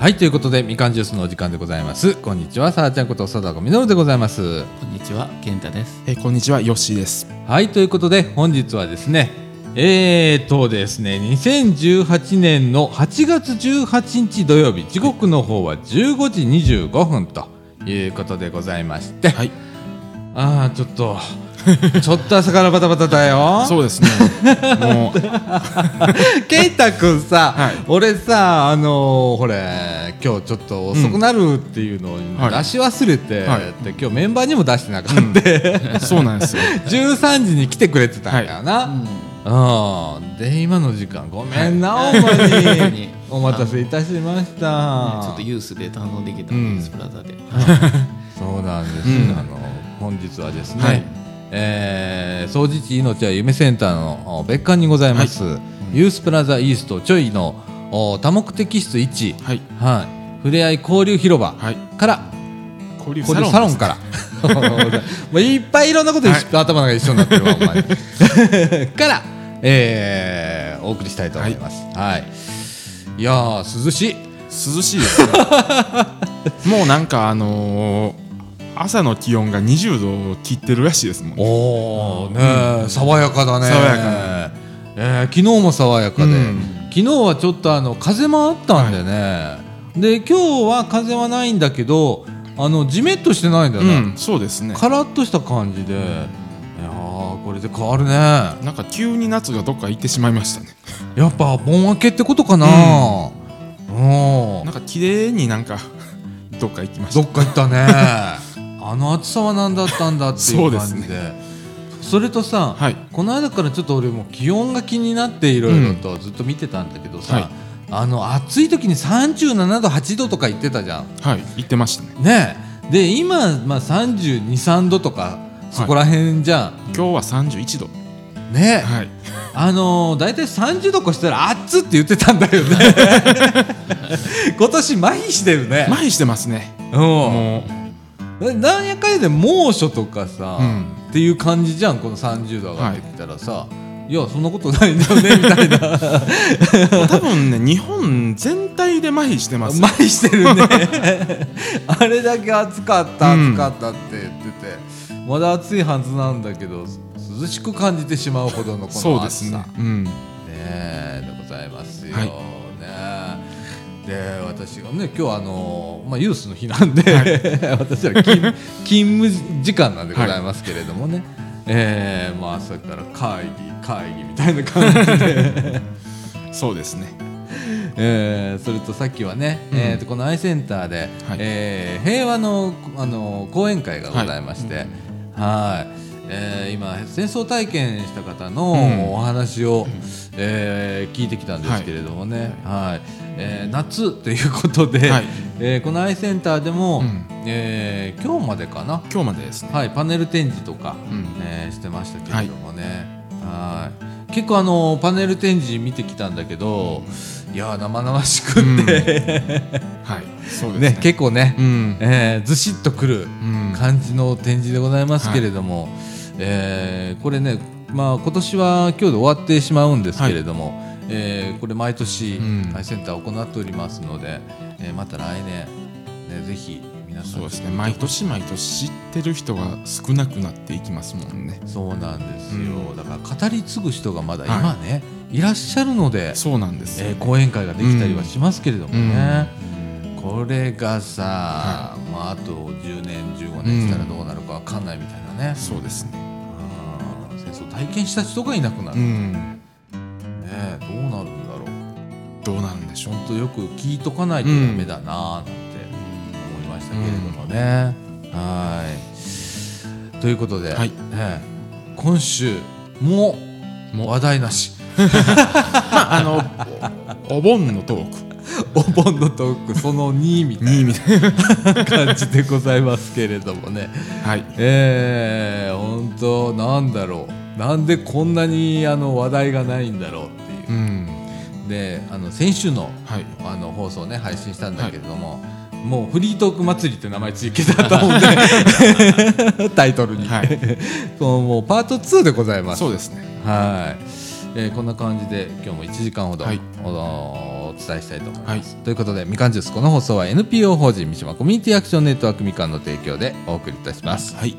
はいということでみかんジュースのお時間でございますこんにちはさあちゃんこと貞子みのるでございますこんにちは、健太です。えーこんにちは、ヨッシーです。はいということで本日はですねえーとですね2018年の8月18日土曜日時刻の方は15時25分ということでございまして、はい。ああちょっと ちょっと朝からバタバタだよ。そうですね。もう、ケイタくんさ、はい。俺さあのーほれ今日ちょっと遅くなるっていうのをはい。出し忘れて、はい。で今日メンバーにも出してなかった、そうなんですよ。13時に来てくれてたんだよな、うん。で今の時間ごめんな、ほんまに。お待たせいたしました。ちょっとユースで堪能できたうんんです、プラザで。そうなんです、うん。あの本日はですね、はいえー、掃除地命は夢センターのお別館にございます、ユースプラザイーストちょいのお多目的室1、はい。はい、ふれあい交流広場はい。から、交流交流サロンから。もういっぱいいろんなこと一緒、頭の中一緒になってるわお前。から、えー、お送りしたいと思います。はい、い、やー涼しい。涼しいですね。もうなんかあのー朝の気温が20度を切ってるらしいですもん。おおねえ、爽やかだね。爽やかえー昨日も爽やかで、うん。昨日はちょっとあの風もあったんでね、で今日は風はないんだけどあのじめっとしてないんだよね、うん、そうですね。カラッとした感じで、いやーこれで変わるね。なんか急に夏がどっか行ってしまいましたね。やっぱ盆明けってことかな。うん。なんか綺麗になんかどっか行きました。どっか行ったね あの暑さは何だったんだっていう感じでそうでそれとさ、はい。この間からちょっと俺も気温が気になっていろいろとずっと見てたんだけどさ、はいあの暑い時に37度8度とか言ってたじゃんはい。行ってましたね。ねえで今、まあ、3 2 3度とかそこら辺じゃん、今日は31度。ねえ、はい。あのー、大体30度越したら暑って言ってたんだよね 今年麻痺してるね、麻痺してますね。うんもなんやかんやで猛暑とかさ、うん。っていう感じじゃんこの30度上がってきたらさ、い、やそんなことないんだよねみたいな。う、多分ね、日本全体で麻痺してます。麻痺してるね。あれだけ暑かったうん。暑かったって言ってて、まだ暑いはずなんだけど涼しく感じてしまうほどのこの暑さ。すね。うん。ねえでございますよ、はい。ねで私がね今日あの、まあ、ユースの日なんで、私は勤 勤務時間なんでございますけれどもね、えーまあ、朝から会議会議みたいな感じで、そうですね。えーそれとさっきはね、うん。えーとこのアイセンターで、はい。えー平和のあの講演会がございまして、はいえー今戦争体験した方うん。のお話を、えー聞いてきたんですけれどもね、はい。えー夏ということで、はい。えーこのアイセンターでも、うん。えー今日までかな、今日までですね。はい、パネル展示とか、うん。えーしてましたけれどもね、はい。結構あのパネル展示見てきたんだけど、いやー生々しくって、はい。そうですね。ね。結構ね、うん。えーずしっとくるうん。感じの展示でございますけれども、えーこれね、まあ、今年は今日で終わってしまうんですけれども、えーこれ毎年うん。アイセンター行っておりますので、えーまた来年、ね、ぜひ皆さんそうですね。毎年毎年知ってる人が少なくなっていきますもんね。そうなんですよ、うん。だから語り継ぐ人がまだはい今ね、い、らっしゃるので、そうなんですよ。えー講演会ができたりはしますけれどもね、これがさ、はまあ、あと10年15年したらどうなるかわかんないみたいなね、そうですね。体験した人がいなくなる、うねん。えどうなるんだろうどうなんでしょう。本当よく聞いとかないとダメだなーなんて思いましたけれどもね、はいということで、はいええ今週も話題なしまあ、あの、おお盆のトーク。お盆のトークその2みたい2みたいな。な感じでございますけれどもねはい。ええ本当なんだろうなんでこんなにあの話題がないんだろうっていう。う、ん。であの先週のはい。あの放送ね配信したんだけれども、もうフリートーク祭りって名前ついてたと思うんで タイトルに、はい。もうパート2でございます。そうですね。はい。えーこんな感じで今日も1時間ほど、はい。おお伝えしたいと思います、はい。ということでみかんジュースこの放送は NPO 法人三島コミュニティアクションネットワークみかんの提供でお送りいたします。はい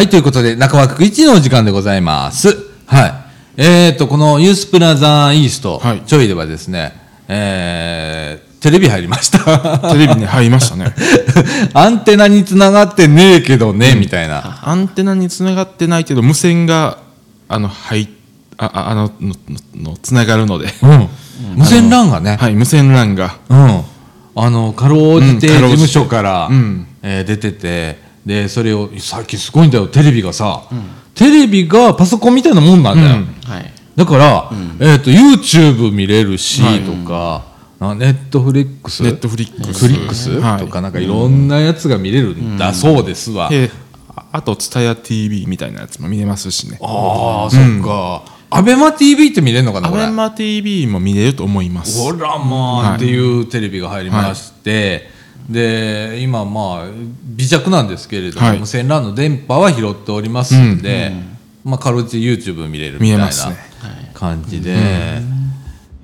はい、ということで、中枠1のお時間でございます。はい。えーと、このユースプラザイースト、はいちょいではですね、えー、テレビ入りました。テレビに入りましたね アンテナにつながってねえけどね、みたいな。アンテナにつながってないけど無線があの入っあああのののつながるのでうん。無線 LAN がね、はい無線 LAN がうん。あの、かろうじて事務所から、うんえー出てて、で、それを、最近すごいんだよ、テレビがさ、テレビがパソコンみたいなもんなんだよ。うん。はい。だから、えっ、と、YouTube 見れるし、とか、 Netflix、Netflix フリックス、はい。とか、なんかいろんなやつが見れるんだ。そうですわ。でああと TSUTAYA TV みたいなやつも見れますしね。ああ、そっか。アベマ TV って見れるのかな。アベマ TV も見れると思います。ほらまあ、はい。っていうテレビが入りまして、で今まあ微弱なんですけれども、はい。無線 LAN の電波は拾っておりますんで、まあかろうじて YouTube 見れるみたいな見えますね。感じで、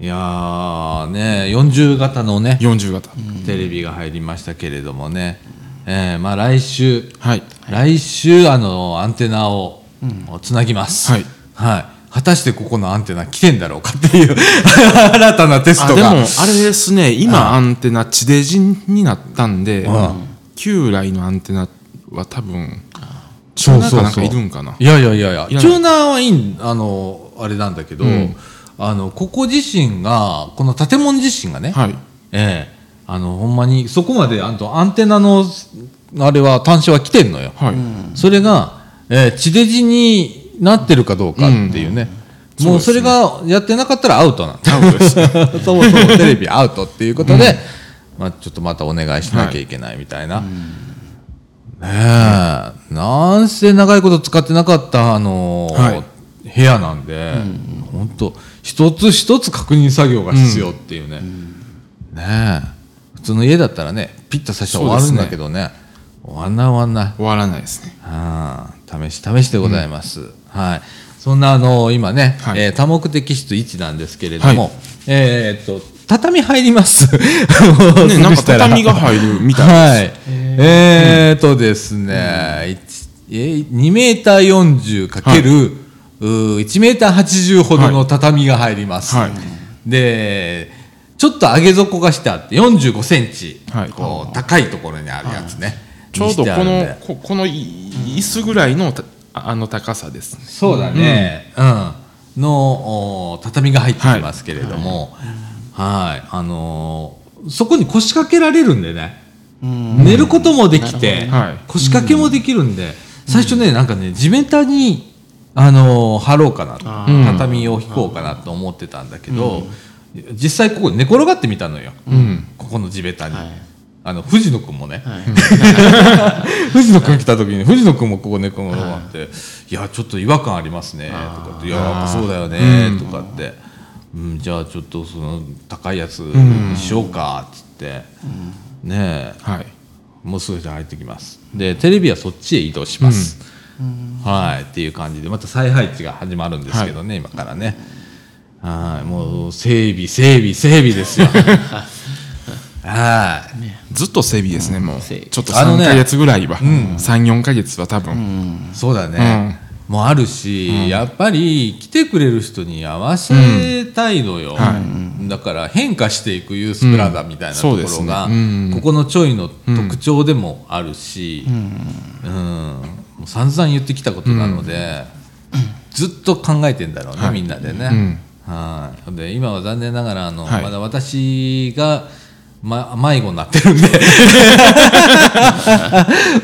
い。やーね40型のね40型。テレビが入りましたけれどもね、えーまあ来週はい。来週あのアンテナをつなぎます、はい。はい果たしてここのアンテナ来てんだろうかっていう 新たなテストが。あでもあれですね今アンテナ地デジになったんでうん。旧来のアンテナは多分チューナーかなんかいるんかな？いやいやいやいやチューナーはいいんあのあれなんだけど、うん。あのここ自身がこの建物自身がね、はい。ええあのほんまにそこまであのアンテナのあれは端子は来てんのよ、はい。それが、えー地デジになってるかどうかっていうね、もうそれがやってなかったらアウトなんだ。アウトです そもそもテレビアウトっていうことで、まあ、ちょっとまたお願いしなきゃいけないみたいな、ねえ。なんせ長いこと使ってなかった、あのーはい。部屋なんで、本当一つ一つ確認作業が必要っていうね、ねえ。普通の家だったらねピッとさせて終わるんだけどね。終わんない終わんない。終わらないですね。ああ試し試しでございます、はい。そんなあの今ね、はい。えー多目的室1なんですけれども、はい。えーっと畳入ります。ねなんか 畳が入るみたいはい。えーっとですね、一えー2メーター40かける、うー1メーター80ほどの畳が入ります、はい。でちょっと上げ底がしてあって45センチ、はい。こう高いところにあるやつね、ちょうどこのここのい椅子ぐらいのたあの高さです。ねそうだね、うん。のお畳が入ってきますけれども、はい、あのーそこに腰掛けられるんでね、寝ることもできて、はい。腰掛けもできるんで、最初ね、なんかね、地べたに、あのー貼ろうかな、畳を引こうかなと思ってたんだけど、実際ここ寝転がってみたのよ、ここの地べたに。あの藤野君もね、藤野君来た時に藤野君もここ寝転がって「い。やちょっと違和感ありますね」とかって「いやそうだよね」とかって、うん「じゃあちょっとその高いやつにしようか」っつって、ねえ。はい。もうすぐじゃ入ってきます。でテレビはそっちへ移動します、はいっていう感じでまた再配置が始まるんですけどね、今からね。はいもう整備整備整備ですよ。はいずっと整備ですねもう。ちょっとあのね3か月ぐらいは。34か月は多分。そうだね、もうあるし、やっぱり来てくれる人に合わせたいのよ、はだから変化していくユースプラザみたいなところが、うん。ここのちょいの特徴でもあるし、うん。もう散々言ってきたことなので、ずっと考えてんだろうね、はい。みんなでね。はい。で今は残念ながらあの、はい。まだ私が、ま、迷子になってるんで。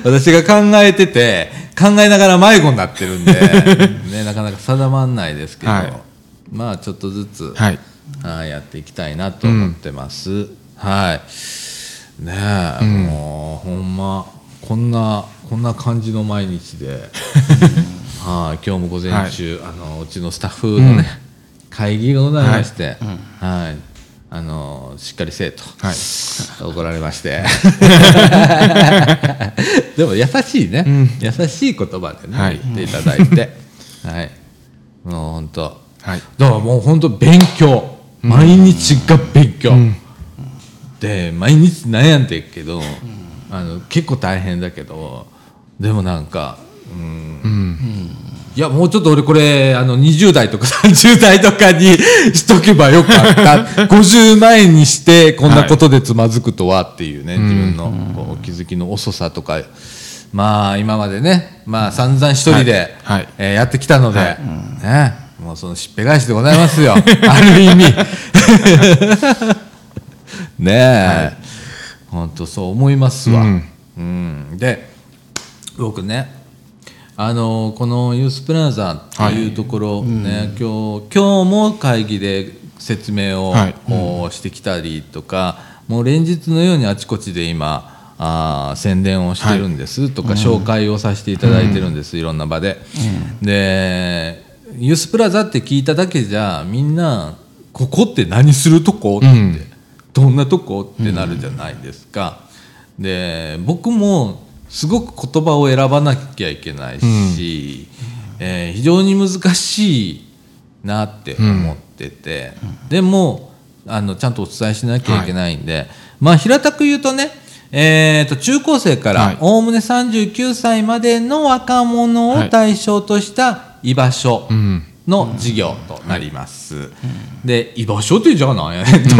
私が考えてて考えながら迷子になってるんで、ね、なかなか定まんないですけど、はい。まあちょっとずつ、はい。はい、やっていきたいなと思ってます。はい。ねえ、もうほんまこんなこんな感じの毎日で、はい、今日も午前中、あのうちのスタッフのね、会議がございまして、はい、あのしっかりせえと。はい。怒られまして。でも優しいね、優しい言葉でね、はい。言っていただいて、はい、もう本当はい。だからもう本当勉強。毎日が勉強、で毎日悩んでるけど、あの結構大変だけどでもなんかうん、いやもうちょっと俺これあの20代とか 30代とかにしとけばよかった。50前にしてこんなことでつまずくとはっていうね、自分のこうお気づきの遅さとか。まあ今までねまあ散々一人で、はい。はい。えーやってきたので、ね、もうそのしっぺ返しでございますよ。ある意味。ねえ、本当そう思いますわ、うん。うん。で僕ねあのこのユースプラザっていうところね、今日今日も会議で説明を、はい。こうしてきたりとかもう連日のようにあちこちで今あー宣伝をしてるんですとか、紹介をさせていただいてるんです、いろんな場で。でユースプラザって聞いただけじゃみんなここって何するとこって、うん。どんなとこってなるじゃないですか。で僕もすごく言葉を選ばなきゃいけないし、えー非常に難しいなって思ってて、でもあのちゃんとお伝えしなきゃいけないんで、まあ平たく言うとねえー、と中高生かはい。らおおむね39歳までの若者を対象とした居場所。うんの事業となります。で居場所ってじゃあなんやねん。と、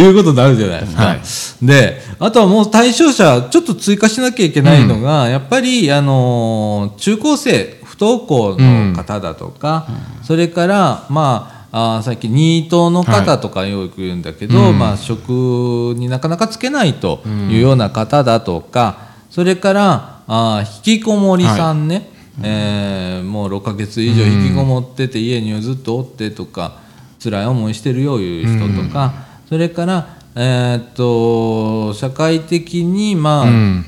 いうことになるじゃないですか。はい。であとはもう対象者ちょっと追加しなきゃいけないのが、やっぱり、あのー中高生不登校の方だとか、それからまああーさっきニートの方とかよく言うんだけど、まあ、職になかなかつけないというような方だとか、それからあー引きこもりさんね、えーもう6ヶ月以上引きこもってて家にずっとおってとか辛い思いしてるよいう人とか、それから、えーっと社会的にまあ、うん。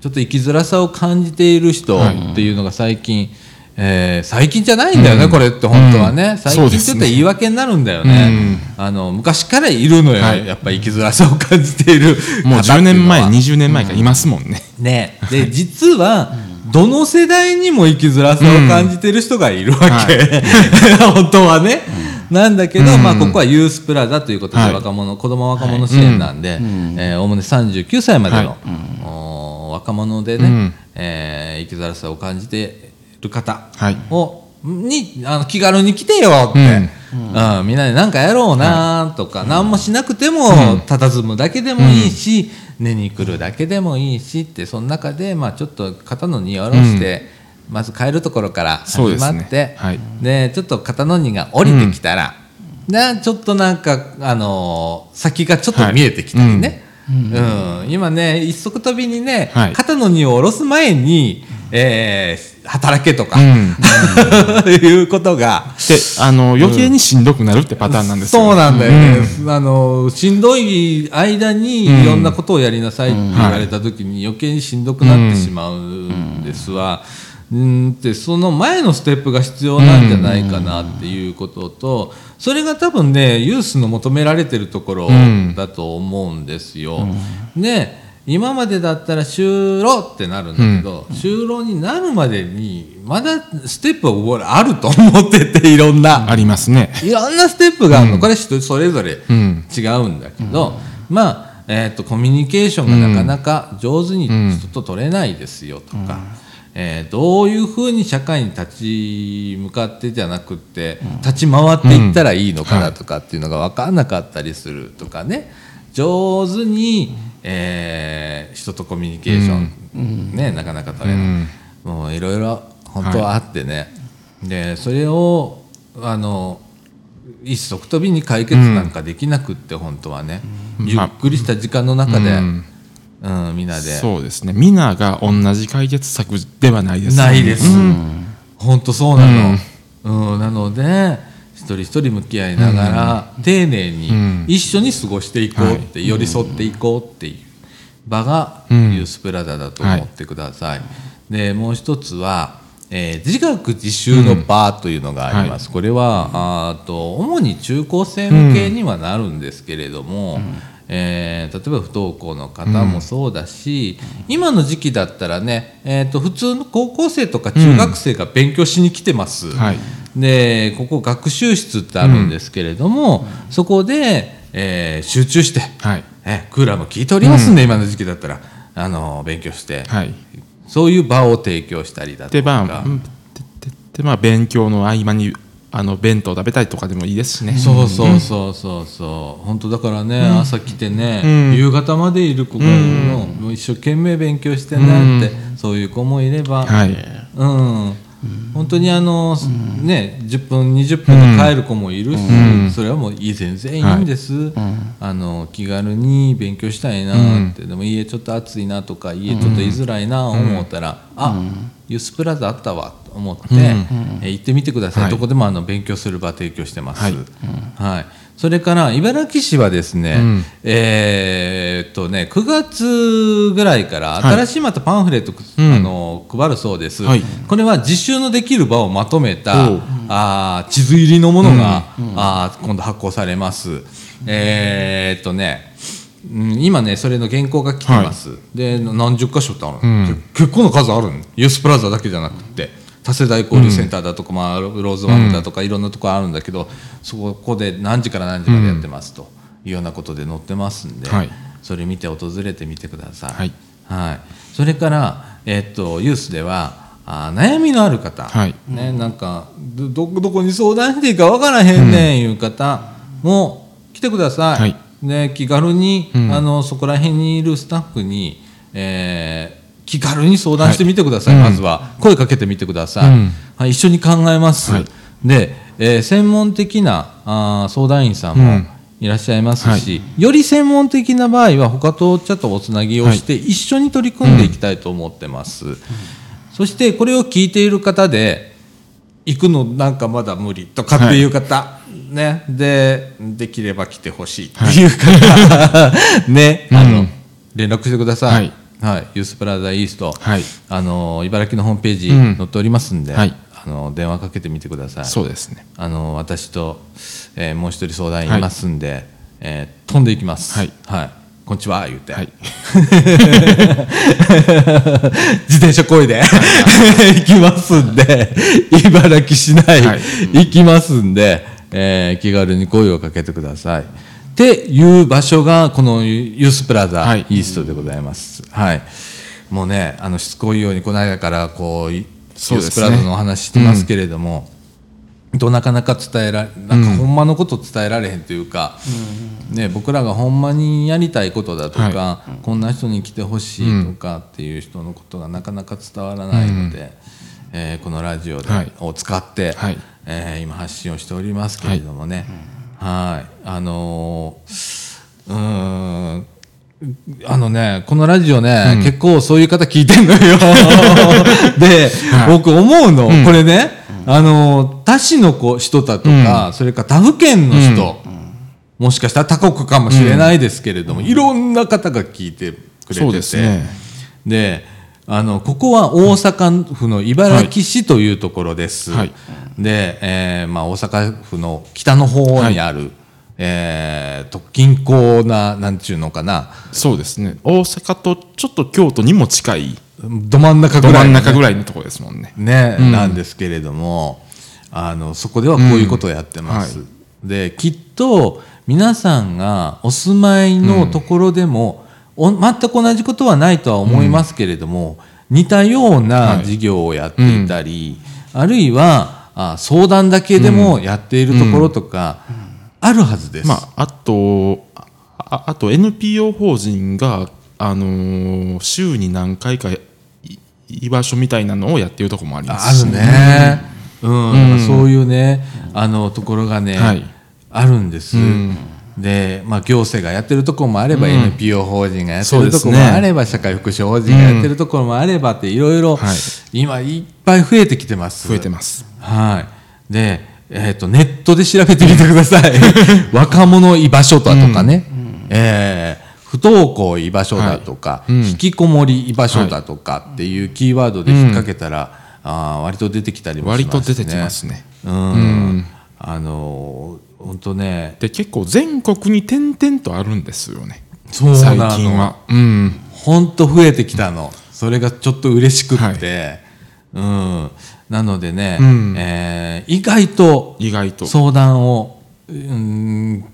ちょっと生きづらさを感じている人っていうのが最近、えー最近じゃないんだよね、これって本当はね、うん。最近ちょっと言い訳になるんだよね、あの昔からいるのよ、はい。やっぱり生きづらさを感じているもう10方っていう年前のは。20年前からいますもんね。ね。で実はどの世代にも生きづらさを感じてる人がいるわけ、本当はね、なんだけど、まあ、ここはユースプラザということではい若者、子ども若者支援なんで、えーおおむね39歳までの、お若者でね、うん。えー生きづらさを感じている方はい。を、にあの気軽に来てよって、うん。みんなで何かやろうなとか、何もしなくても佇むだけでもいいし、寝に来るだけでもいいしってその中で、まあ、ちょっと肩の荷を下ろして、まず帰るところから始まって、はい。でちょっと肩の荷が下りてきたら、なちょっとなんか、あのー先がちょっと見えてきたりね、うん。今ね一足飛びにね、はい。肩の荷を下ろす前に、えー働けとか、うん。いうことが。であの余計にしんどくなるってパターンなんですよそうなんだよね、あのしんどい間にいろんなことをやりなさいって言われた時に余計にしんどくなってしまうんですわ。うん。でその前のステップが必要なんじゃないかなっていうこととそれが多分ねユースの求められてるところだと思うんですよ。で今までだったら就労ってなるんだけど、就労になるまでにまだステップは俺あると思ってていろんな。ありますね。いろんなステップがあるの、これ人それぞれうん。違うんだけど、まあ、えー、とコミュニケーションがなかなか上手に人と取れないですよとか、えーどういうふうに社会に立ち向かってじゃなくって立ち回っていったらいいのかなとかっていうのが分かんなかったりするとかね。上手に、えー人とコミュニケーション、ね、なかなか取れない。もういろいろ本当はあってね、でそれをあの一足飛びに解決なんかできなくって本当はね、ゆっくりした時間の中で、うんうんみんなで。そうですね。皆が同じ解決策ではないですよね。ないです、本当そうなの、うんなので一人一人向き合いながら、丁寧にん。一緒に過ごしていこうって、寄り添っていこうっていう場がユうん。ースプラザだと思ってください、でもう一つは、えー自学自習の場というのがあります、これはあーと主に中高生向けにはなるんですけれども、えー例えば不登校の方もそうだし、今の時期だったらね、えー、と普通の高校生とか中学生が勉強しに来てます、はいでここ学習室ってあるんですけれども、そこで、えー集中して、はい。えクーラーも効いておりますん。で、今の時期だったら。あの勉強して、はい。そういう場を提供したりだとでまかあ、うんでまあ勉強の合間にあの弁当食べたりとかでもいいですしね。そうそうそうそうそう。本当だからね、朝来てね、うん。夕方までいる子がいるの、もう一生懸命勉強してねって、そういう子もいれば、はい。うん本当にあの、ね10分20分で帰る子もいるし、ん。それはもういい全然いいんです、あの気軽に勉強したいなって、でも家ちょっと暑いなとか家ちょっと居づらいな思ったら、あユースプラザあったわと思って、え行ってみてください、はい。どこでもあの勉強する場提供してます、はい。はい、それから茨城市はですね、うん。えーっとね9月ぐらいからはい。新しいまたパンフレット、うん。あの配るそうです、はい。これは実習のできる場をまとめたあー地図入りのものが、あー今度発行されます。えーっとねうん今ねそれの原稿が来てます、で何十箇所ってあるの、うん。結構な数あるの。ユースプラザだけじゃなくて多世代交流センターだとか、まあ、ローズワンだとかいろんなとこあるんだけど、そこで何時から何時までやってますと。いうようなことで載ってますんで、はい。それ見て訪れてみてください。はい。はい、それから、えっとユースではあ悩みのある方、はい。ね、なんかどどどこに相談していいかわからへんねんいう方も来てください。はい。ね、気軽に、うん。あのそこら辺にいるスタッフに、えー気軽に相談してみてください、はい。まずは。声かけてみてください、うん。はい、一緒に考えます、はい。で、えー専門的なあー相談員さんもうん。いらっしゃいますし、より専門的な場合は他とちょっとおつなぎをして一緒に取り組んでいきたいと思ってます、そしてこれを聞いている方で行くのなんかまだ無理とかっていう方、ね。でできれば来てほしいっていう方、ね、あのうん。連絡してください、はい。はい、ユースプラザイースト、はい。あの茨城のホームページうん。載っておりますんで、はい。あの電話かけてみてください。そうですね。あの私と、えーもう一人相談員いますんで、えー飛んでいきます。はい、こんにちは言うて、はい。自転車こいで。行きますんで茨城市内はい。行きますんで、えー気軽に声をかけてくださいっていう場所がこのユースプラザはい。イーストでございます、はい。もうねあのしつこいようにこの間からこうユースプラザのお話してますけれども、となかなか伝えらなんかほんまのこと伝えられへんというか、ね、僕らがほんまにやりたいことだとか、はこんな人に来てほしいとかっていう人のことがなかなか伝わらないので、えーこのラジオで、はい。を使って、はい。えー今発信をしておりますけれどもね、はいあのーうーんあのね、このラジオね、結構そういう方聞いてんのよ。で、はい。僕思うの、これね、あの、他市の子人だとか、それから他府県の人、もしかしたら他国かもしれないですけれども、いろんな方が聞いてくれてて。ですね。であのここは大阪府の茨城市というところです、はい。で、えーまあ、大阪府の北の方にある、えーと近郊ななんちゅうのかな。そうですね。大阪とちょっと京都にも近い。ど真ん中ぐどらい。のね、真ん中ぐらいのところですもんね。ね、うん。なんですけれどもあのそこではこういうことをやってます、うん。はできっと皆さんがお住まいのところでも、お全く同じことはないとは思いますけれども、似たような事業をやっていたり、あるいはあ相談だけでもやっているところとか、あるはずです。まああとああと NPO 法人があのー週に何回かい居場所みたいなのをやってるところもあります。しあるね、うん。なん。かそういうねあのところがね、はい。あるんです。んで、まあ、行政がやってるところもあれば、NPO 法人がやってるところもあれば、社会福祉法人がやってるところもあればっていろいろはい。今いっぱい増えてきてます。増えてます。はい。で、えっ、と、ネットで調べてみてください。若者居場所だとかね、えー不登校居場所だとか、はい。うん。引きこもり居場所だとかっていうキーワードで引っ掛けたら、あー割と出てきたりもしますね。割と出てきますね。うん。あのー、本当ね、で結構全国に点々とあるんですよね。そう最。近は。うん。本当増えてきたの。それがちょっと嬉しくって。うん。なのでね、うん。えー意外と意外と。相談を、うん、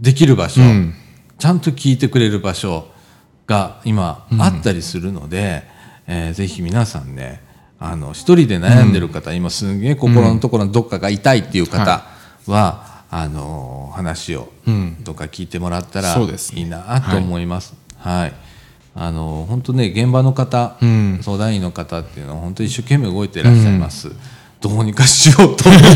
できる場所、うん。ちゃんと聞いてくれる場所が今あったりするので、えーぜひ皆さんねあの一人で悩んでる方、今すんげえ心のところのどっかが痛いっていう方は、あの話をうん。とか聞いてもらったらいいなと思います。はい。あの本当ね現場の方、うん。相談員の方っていうのは本当に一生懸命動いていらっしゃいます、どうにかしようと思って。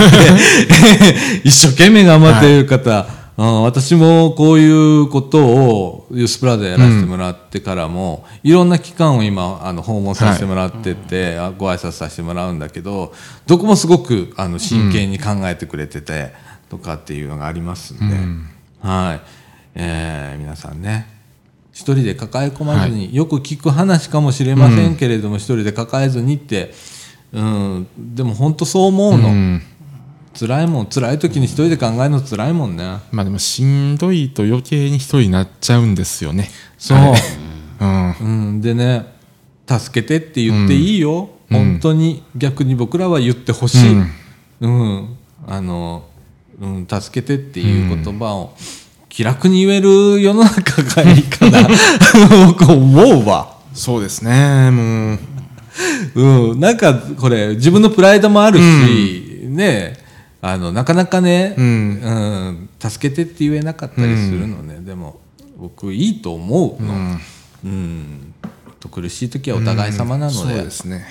一生懸命頑張っている方、うん私もこういうことをユースプラザやらせてもらってからも、いろんな機関を今あの訪問させてもらってて、あご挨拶させてもらうんだけどどこもすごくあの真剣に考えてくれてて、とかっていうのがありますんで、はい、えー皆さんね。一人で抱え込まずに、よく聞く話かもしれませんけれども、一人で抱えずにって、うん、でも本当そう思うの、うん。辛いもん辛い時に一人で考えるの辛いもんね。まあでもしんどいと余計に一人になっちゃうんですよね。そう、うん。うん、でね助けてって言っていいよ、うん。本当に逆に僕らは言ってほしい、うん。あの、うん、助けてっていう言葉を気楽に言える世の中がいいかな。僕思うわ。そうですねもう。うん、なんかこれ自分のプライドもあるし、ね。あのなかなかね、うん。うん助けてって言えなかったりするのね、でも僕いいと思うの、うん。うん。と苦しい時はお互い様なので,、そうですね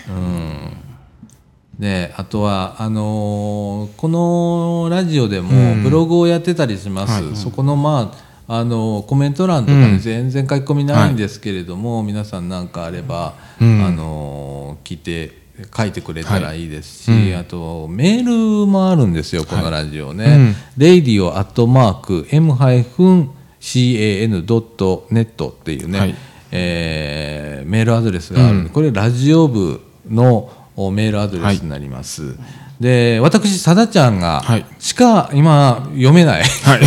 であとはあのーこのラジオでもうん。ブログをやってたりします、はい。そこのまああのコメント欄とかに全然書き込みないんですけれども、皆さん何かあれば、うん。あの聞いて書いてくれたらいいですし、はいうん。あとメールもあるんですよこのラジオうねん。レイディオアットマーク M-can.net っていうね、はい。えーメールアドレスがあるんで、これラジオ部のおメールアドレスになります。で私さだちゃんがはい。しか今読めない、はい。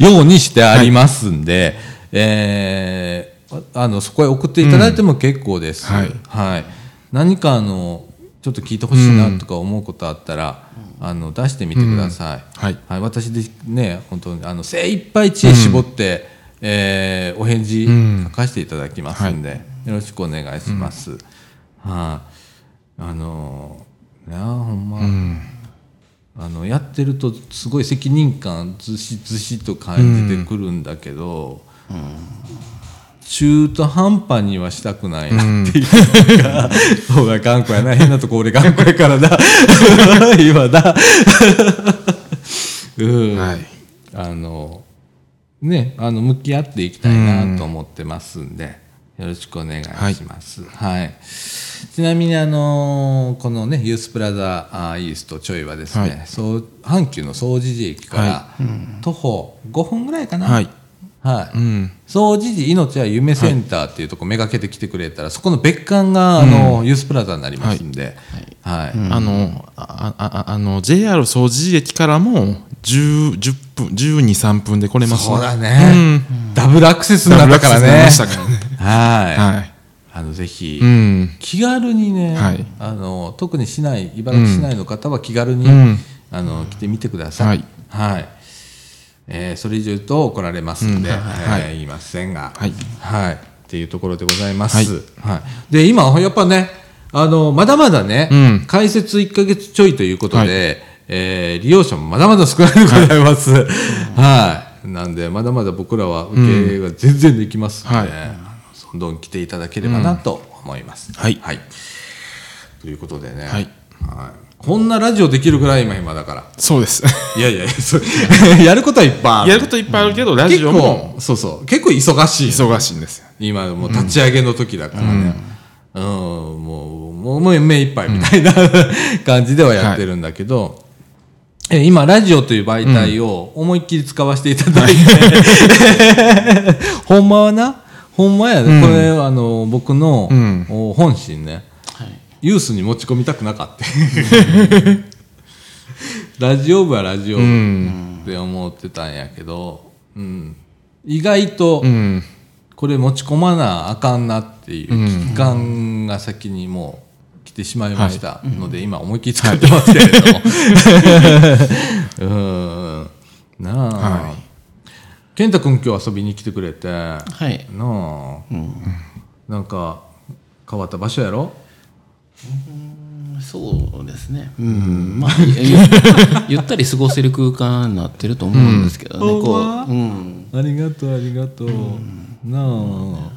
ようにしてありますんで、えーああのそこへ送っていただいても結構です、うん。はい。はい。何かあのちょっと聞いてほしいなとか思うことあったら、あの出してみてください、はい。私でね本当にあの精一杯知恵絞って、えーお返事うん。書かせていただきますんで、よろしくお願いします、はいあのねほんま、うん。あのやってるとすごい責任感ずしずしと感じてくるんだけど、中途半端にはしたくないなっていう。か、そうだ頑固やな。変なとこ俺頑固やからな。今だ うん、はい。あのねあの向き合っていきたいなと思ってますんで、よろしくお願いします。はい。ちなみにあのこのねユースプラザあーイーストちょいはですね、はい。そう阪急の総持寺駅からは徒歩5分ぐらいかな？はい。はい。うん。総持寺命は夢センターっていうとこめがけて来てくれたら、そこの別館があの、ユースプラザになりますんで、はい。あのああああの JR 総除寺駅からも10 10分123分で来れますそうだね、ダブルアクセスになったからダブルねアクセスになりましたからねはい、はい。あのぜひ、うん。気軽にね、はい。あの特に市内茨城市内の方は気軽に、うん。あの来てみてください、はい。えーそれ以上言うと怒られますんで、うん。えーはい。言いませんが、はい。はい。っていうところでございます、はい。で今やっぱねあのまだまだね、うん。開設1か月ちょいということで、えー利用者もまだまだ少ないでございます、はい。なんでまだまだ僕らは受けが全然できますので、はい。どんどん来ていただければなと思います。はい。ということでね、はい。こんなラジオできるぐらい今暇だから。そうです。いやいや やることはいっぱいある。やることいっぱいあるけどラジ結オも。構そうそう。結構忙しい。忙しいんですよ。今もう立ち上げの時だからね、うん。もうもうもう目いっぱいみたいな、感じではやってるんだけど、え今ラジオという媒体を思いっきり使わせていただいて、ほんまはなほんまやね、うんこれあの僕の、うん。お本心ね。はい。ユースに持ち込みたくなかった。ラジオ部はラジオう部ん。って思ってたんやけど、うん、意外と、うん。これ持ち込まなあかんなっていう危機感が先にもう来てしまいましたので、今思いっきり使ってますけれども、うん。なあ、はい健太君今日遊びに来てくれて。なはい。あ、なんか変わった場所やろ？そうですね。うん。まあゆ ゆったり過ごせる空間になってると思うんですけどね、うんこう。うん。ありがとうありがとう、なあ、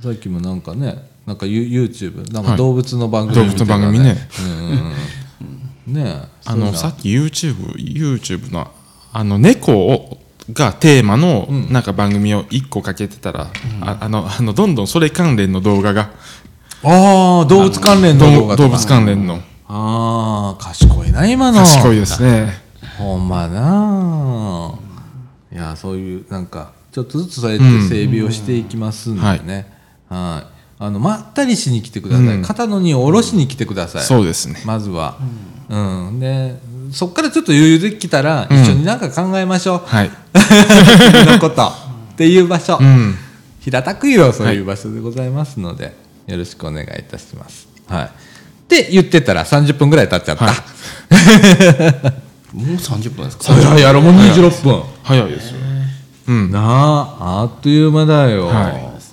さっきもなんかねなんかユ YouTube なんかはい。動物の番組見てた動物の番組ね。うんうんうん。ねえあのさっき YouTube, YouTube のあの猫をがテーマのなんか番組を1個かけてたら、ああのあのどんどんそれ関連の動画がああ動物関連の動画とか。動物関連の。ああ賢いな今の。賢いですね。ほんまな。いやそういうなんかちょっとずつそうやって整備をしていきますんでね、はい。あのまったりしに来てください、うん。肩の荷を下ろしに来てください、そうですね。まずは、うん。でそっからちょっと余裕できたら一緒になんか考えましょう、はい 君のことっていう場所、うん平たく言うそういう場所でございますので、よろしくお願いいたします。はい。って言ってたら30分ぐらい経っちゃった。はい もう30分ですか？早いやろもう26分。早いですようんなあ、あっという間だよ。はい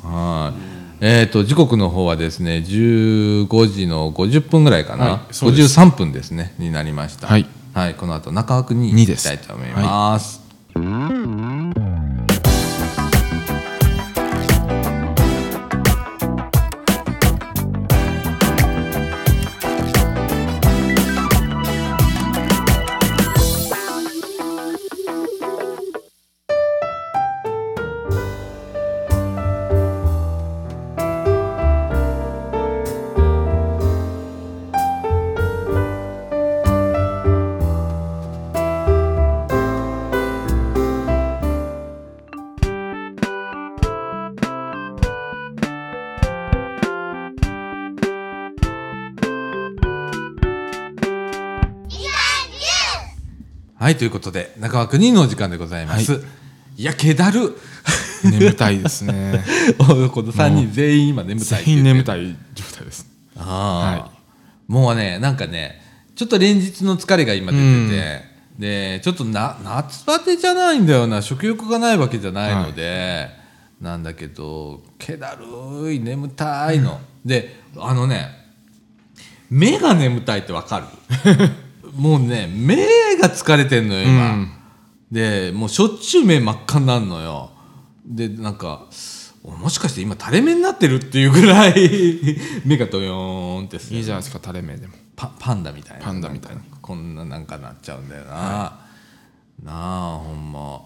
はいえっ、と、時刻の方はですね、15時の50分ぐらいかな。はいそうです53分ですね、になりました。はい。はい、この後、中枠ににです行きたいと思います。はい、ということで、中枠2のお時間でございます。い、や、けだる。眠たいですね。この3人全員今眠たい全員眠たい状態です。ああ、はもうねなんかねちょっと連日の疲れが今出てて、でちょっとな夏バテじゃないんだよな。食欲がないわけじゃないので、なんだけど気だるい眠たいの、であのね目が眠たいってわかる？もうね目が疲れてんのよ今、うん。でもうしょっちゅう目真っ赤になるのよ。でなんかおもしかして今垂れ目になってるっていうぐらい 目がドヨーンってする。いいじゃないですか垂れ目でも。パパンダみたいな。パンダみたいな。こんななんかなっちゃうんだよな、なあほんま。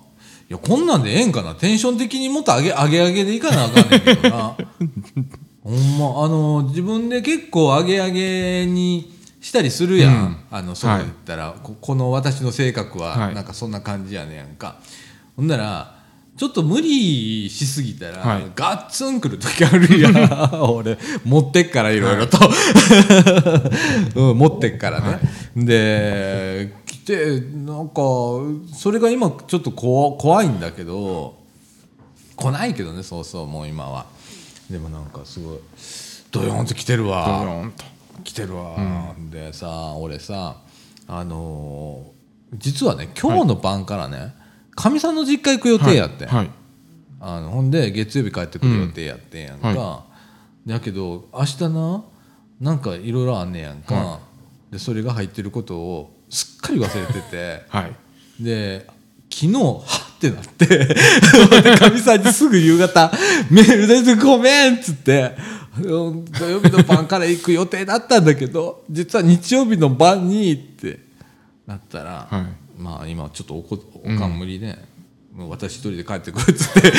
いやこんなんでええんかな。テンション的にもっと上げ上げ上げでいかなあかんねんけどな。ほんまあの自分で結構上げ上げにしたりするやん、うん。あのそう言ったら、ここの私の性格ははい。なんかそんな感じやねんか、ほんならちょっと無理しすぎたら、はい。ガッツンくる時あるやん。俺持ってっからいろいろと、うん、持ってっからね、で来てなんかそれが今ちょっと怖怖いんだけど来ないけどねそうそうもう今は。でもなんかすごいドヨーンと来てるわ。ドヨーンと来てるわ、でさ俺さあのー実はね今日の晩からねかみ、さんの実家行く予定やってん、はい。あのほんで月曜日帰ってくる予定やってんやんか、うん。はだけど明日ななんかいろいろあんねやんか、はでそれが入ってることをすっかり忘れてて。はい。で昨日はってなって。でかみさんにすぐ夕方メールで「ごめん」っつって「うん土曜日の晩から行く予定だったんだけど実は日曜日の晩にってなったら、はい。まあ今ちょっとおこおかん無理ね、もう私一人で帰ってくるっつって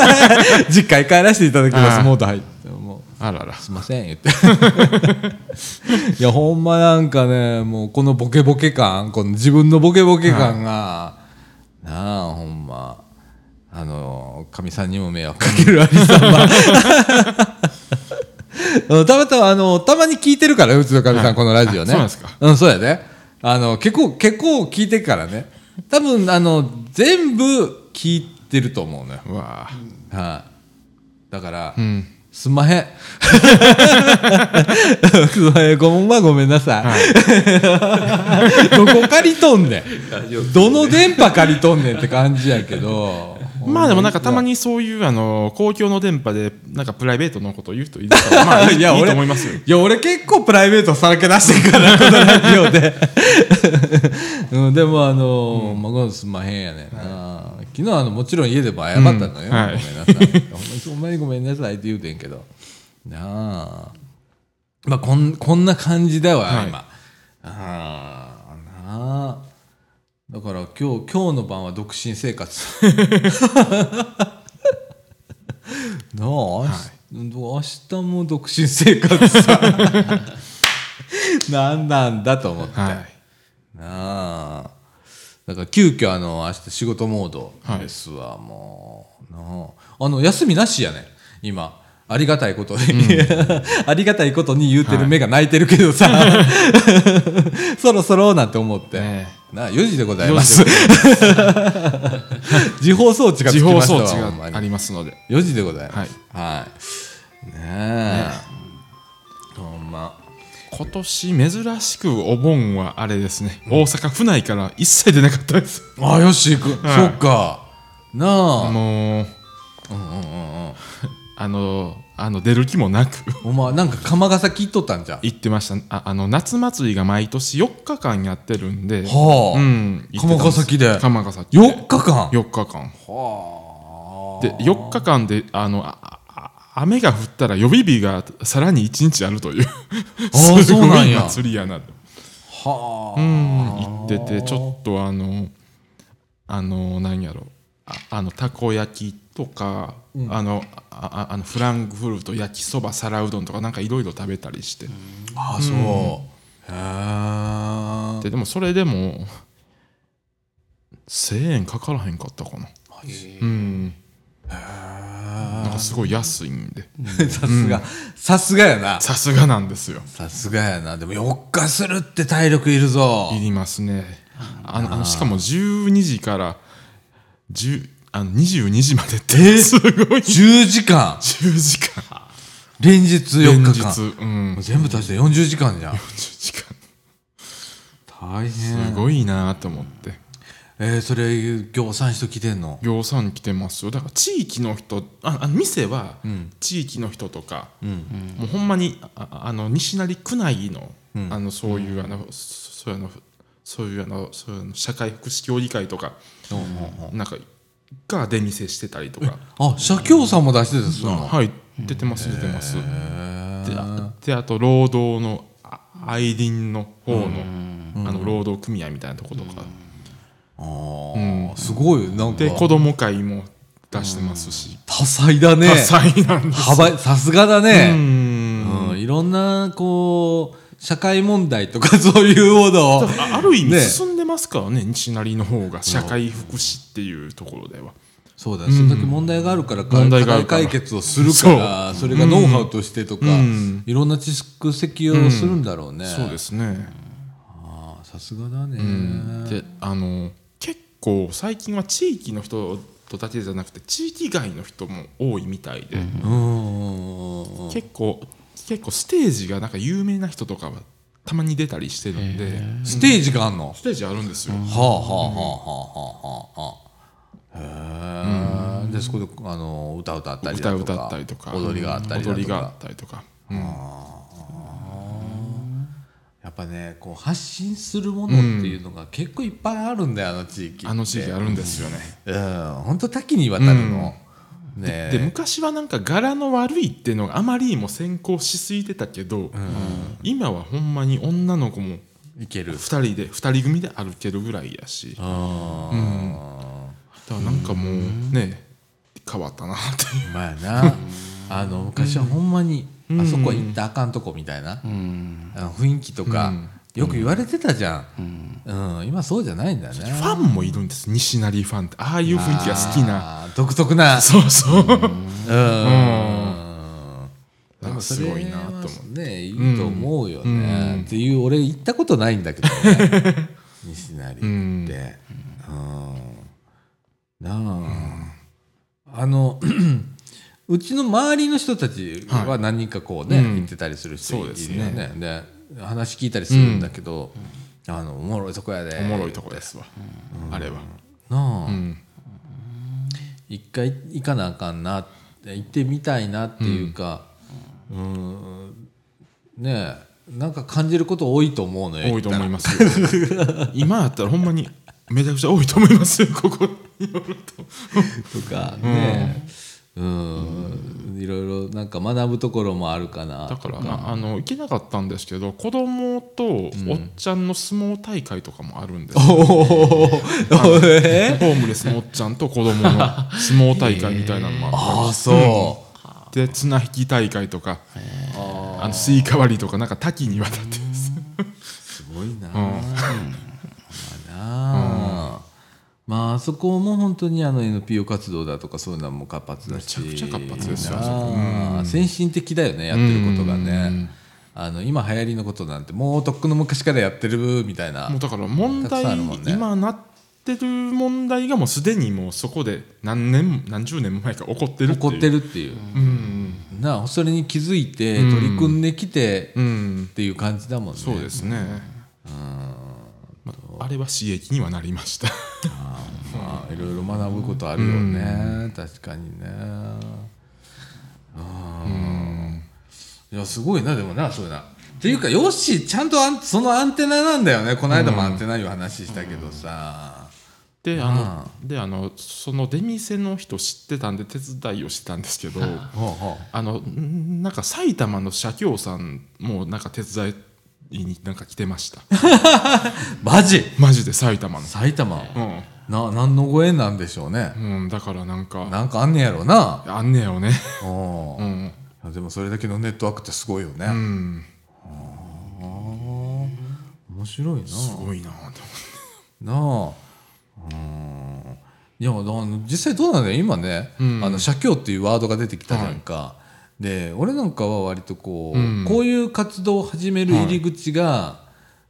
実家へ帰らせていただきます。モード入ってもうあらら。すいません言って。いやほんまなんかねもうこのボケボケ感この自分のボケボケ感が、なあほんま。あのかみさんにも迷惑かける。ありさまうん たまたまあのたまに聞いてるからうちのかみさん、はい。このラジオね。あそうなんですか。うんそうやねあの結構結構聞いてるからね。多分あの全部聞いてると思うのよ。うわはい、だから、ん。すんまへん。すんまへん。ごめんごめんなさい。どこ借りとんねん。どの電波借りとんねんって感じやけど。まあでもなんかたまにそういうあの公共の電波でなんかプライベートのことを言う人いるから まあいいいいと思いますよ。いや、俺結構プライベートさらけ出してるから、このラジオで。うん、でもあのー、まあごめんすんまへんやね。昨日あの、もちろん家でも謝ったのよ。うんはいごめんなさい。ほんまにごめんなさいって言うてんけど。なあ。まあこん、こんな感じだわ、はい今。ああ、なあ。だから今日、今日の晩は独身生活。なあ、明日明日も独身生活さ。なんなんだと思って。はい。なあだから急遽あの明日仕事モードですわ、もうなああの休みなしやね今ありがたいことに、ありがたいことに言うてる目が泣いてるけどさ、そろそろなんて思って、ねなあ4時でございます。時報装置がつきましたありますので。4時でございます。はい。はい、ねえ。ほんま。今年珍しくお盆はあれですね、大阪府内から一切出なかったです。あよし行く、はい。そっか。なあ。うんうんうんあの、あの出る気もなく。お前なんか釜ヶ崎行っとったんじゃん？行ってました。ああの夏祭りが毎年4日間やってるんで、はあ、うん、釜ヶ崎で。釜ヶ崎で4日間？4日間。はで4日間であのああ雨が降ったら予備日がさらに1日あるという。すごい祭りやなと。はあ。うん行っててちょっとあのあの何やろ。ああのたこ焼きとか、あのあああのフランクフルト焼きそば皿うどんとかなんかいろいろ食べたりして、あそう、へえででもそれでも1000円かからへんかったかな。うん。なんかすごい安いんで。さすが。さすがやな。さすがなんですよ。さすがやな。でも4日するって体力いるぞ。いりますね。あのあのしかも12時から10あの22時までってすごい。10時間。10時間。連日4連日日間うん。全部足して40時間じゃん。10時間。大変。すごいなと思って。えー、それ業産人来てんの？業産来てますよ。だから地域の人ああの店は地域の人とか、もうほんまにああの西成区内の,、あのそういうあのそういうあのそういうあのそういうあの社会福祉協議会とか、なんかが出店してたりとか、あ社協さんも出してたそのはい。出てます出てます。であであと労働のあ愛林の方の,、あの労働組合みたいなとことか、あーすごい。なんか。で子供会も出してますし、多彩だね。多彩なんです幅さすがだうね、ん。うん。いろんなこう社会問題とかそういうものを。あある意味ね。進んでますからね西成の方が社会福祉っていうところでは。そうだよそれだけ問題があるから課題解決をするからそれがノウハウとしてとか、うん。いろんな蓄積をするんだろうね、そうですね、あーさすがだね、であの結構最近は地域の人とだけじゃなくて地域外の人も多いみたいで、うん。結構結構ステージがなんか有名な人とかはたまに出たりしてるんでステージがあんの、ステージあるんですよ、はあはあはあはあはあはあへえ、でそこであの歌歌ったりだとか歌歌ったりとか。踊りがあったりだとか。踊りがあったりとか、うん。やっぱねこう発信するものっていうのが結構いっぱいあるんだよあの地域って。あの地域あるんですよね、うん。本当多岐にわたるの、ねで昔はなんか柄の悪いっていうのがあまりにも先行しすぎてたけど、今はほんまに女の子もいける。2人で2人組で歩けるぐらいやし。だあからなんかもうね変わったなって。いうーまあな。あの昔はほんまにあそこは行ったらあかんとこみたいな。うん。あの雰囲気とかよく言われてたじゃん。うん。今そうじゃないんだね。ファンもいるんです西成ファンって。ああいう雰囲気が好きな。独特な。そうそう。うん。すごいなと思はうねいいと思うよね、っていう俺行ったことないんだけどね。西成って、うん。なあ、あの うちの周りの人たちは何人かこうね、うん。行ってたりする人いそうでするよね。で話聞いたりするんだけど、あのおもろいとこやで。おもろいとこですわ。あれは。なあ、うん。一回行かなあかんなって行ってみたいなっていうかうん。ねえ。なんか感じること多いと思うのよ多いと思いまますよ。今やったらほんまにめちゃくちゃ多いと思いますよここ。によるとすとかねうんいろいろなんか学ぶところもあるかな。だからああの行けなかったんですけど子供とおっちゃんの相撲大会とかもあるんですよ、おー。え？ホームレスのおっちゃんと子供の 相撲大会みたいなのもあああそう、ってで綱引き大会とかあのスイカ割りとかなんか多岐にわたって。ですすごいな、まあなあまああそこも本当にあの NPO 活動だとかそういうのも活発だし。めちゃくちゃ活発ですよ。なあそこあ先進的だよねやってることがね。あの今流行りのことなんてもうとっくの昔からやってるみたいな。もうだから問題、ね。今なってる問題がもうすでにもうそこで何年も何十年も前から起こってるっていう。起こってるっていう、うん。なあそれに気づいて取り組んできてうん。っていう感じだもんね、そうですね、まあ、あれは刺激にはなりました。まあいろいろ学ぶことあるよね、確かにね。うん。いやすごいなでもなそういうなっていうかヨッシーちゃんとそのアンテナなんだよね。この間もアンテナいう話したけどさ、であのであのその出店の人知ってたんで手伝いをしてたんですけどあのんなんか埼玉の社協さんもなんか手伝いになんか来てました。う マジ？マジで埼玉の。埼玉？うん。な何のご縁なんでしょうね。うん、だからなんか。なんかあんねやろうな。あんねやろね。うん。うん、でもそれだけのネットワークってすごいよね、うん、面白いな。すごいなとなあ。うん。いや実際どうなんだよ今ね、うん。あの社協っていうワードが出てきたじゃんか、で俺なんかは割とこう、うん。こういう活動を始める入り口が、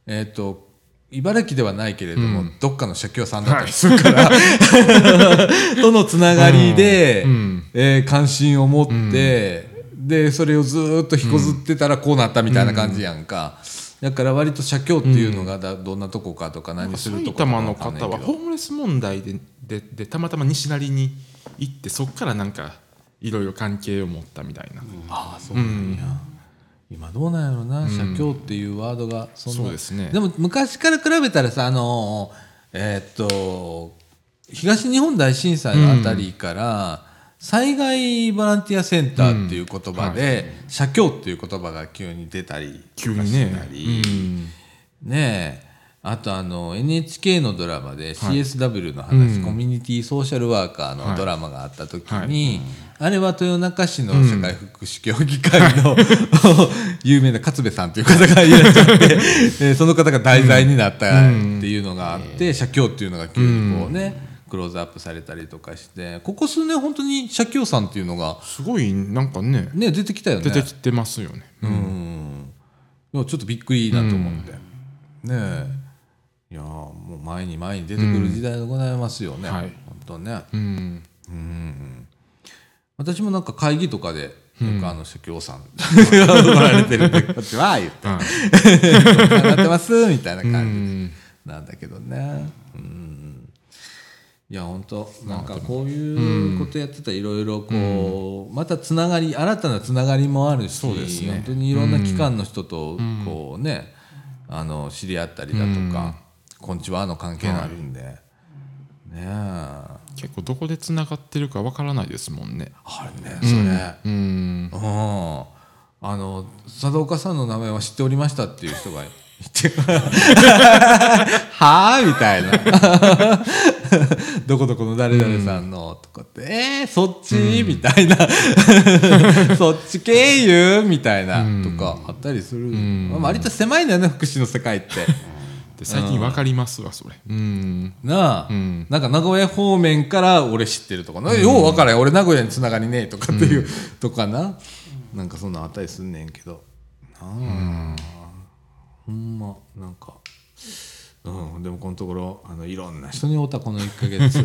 えっ、と茨城ではないけれども、うん。どっかの社協さんだったりするから、とのつながりで、うん。うん。えー関心を持って、でそれをずーっと引こずってたらこうなったみたいな感じやんか、だから割と社協っていうのがだどんなとこかとか何するとか玉の方はホームレス問題でででたまたま西成に行ってそこからなんかいろいろ関係を持ったみたいな、ああそうなんや、今どうなんやろな、社協っていうワードがそんな。そうですね。でも昔から比べたらさあのえーっと東日本大震災のあたりから、災害ボランティアセンターっていう言葉で、社協っていう言葉が急に出たり急にね。したり、うん。ねえ。あとあの NHK のドラマで CSW の話、うん。コミュニティソーシャルワーカーのドラマがあった時に、はいあれは豊中市の社会福祉協議会の、有名な勝部さんという方がいらっしゃって、えーその方が題材になったっていうのがあって、社協っていうのが急にこうね、クローズアップされたりとかしてここ数年本当に社協さんっていうのが、すごいなんかねね、出てきたよね。出てきてますよね、うん、ちょっとびっくりだと思って、ねえ。いやもう前に前に出てくる時代でございますよね、はい。本当ね。うん私もなんか会議とかでよくあの社協さん おられてるんでこっちは言ってはい「なってます」みたいなう感ん。じなんだけどね。うん。いや本当なんかこういうことやってたらいろいろこう、またつながり新たなつながりもあるし、そうですね。本当にいろんな機関の人とこうね、あの知り合ったりだとか「こんにちは」の関係があるんで、ねえ結構どこでつながってるかわからないですもんね。あれねそれ。うんうん。あの佐藤岡さんの名前は知っておりましたっていう人がいて はあみたいな。どこどこの誰々さんのとかって、えー、そっち、みたいな。そっち経由？みたいな、とかあったりする、ん。まあ、割と狭いんだよね福祉の世界ってで最近わかりますわそれ。うん。なあ、ん。なんか名古屋方面から俺知ってるとかな、よう分からん。俺名古屋につながりねえとかっていう、とかな。なんかそんなんあったりすんねんけど。なあ、ほんまなんか。うん。でもこのところあのいろんな人に会うたこの1ヶ月。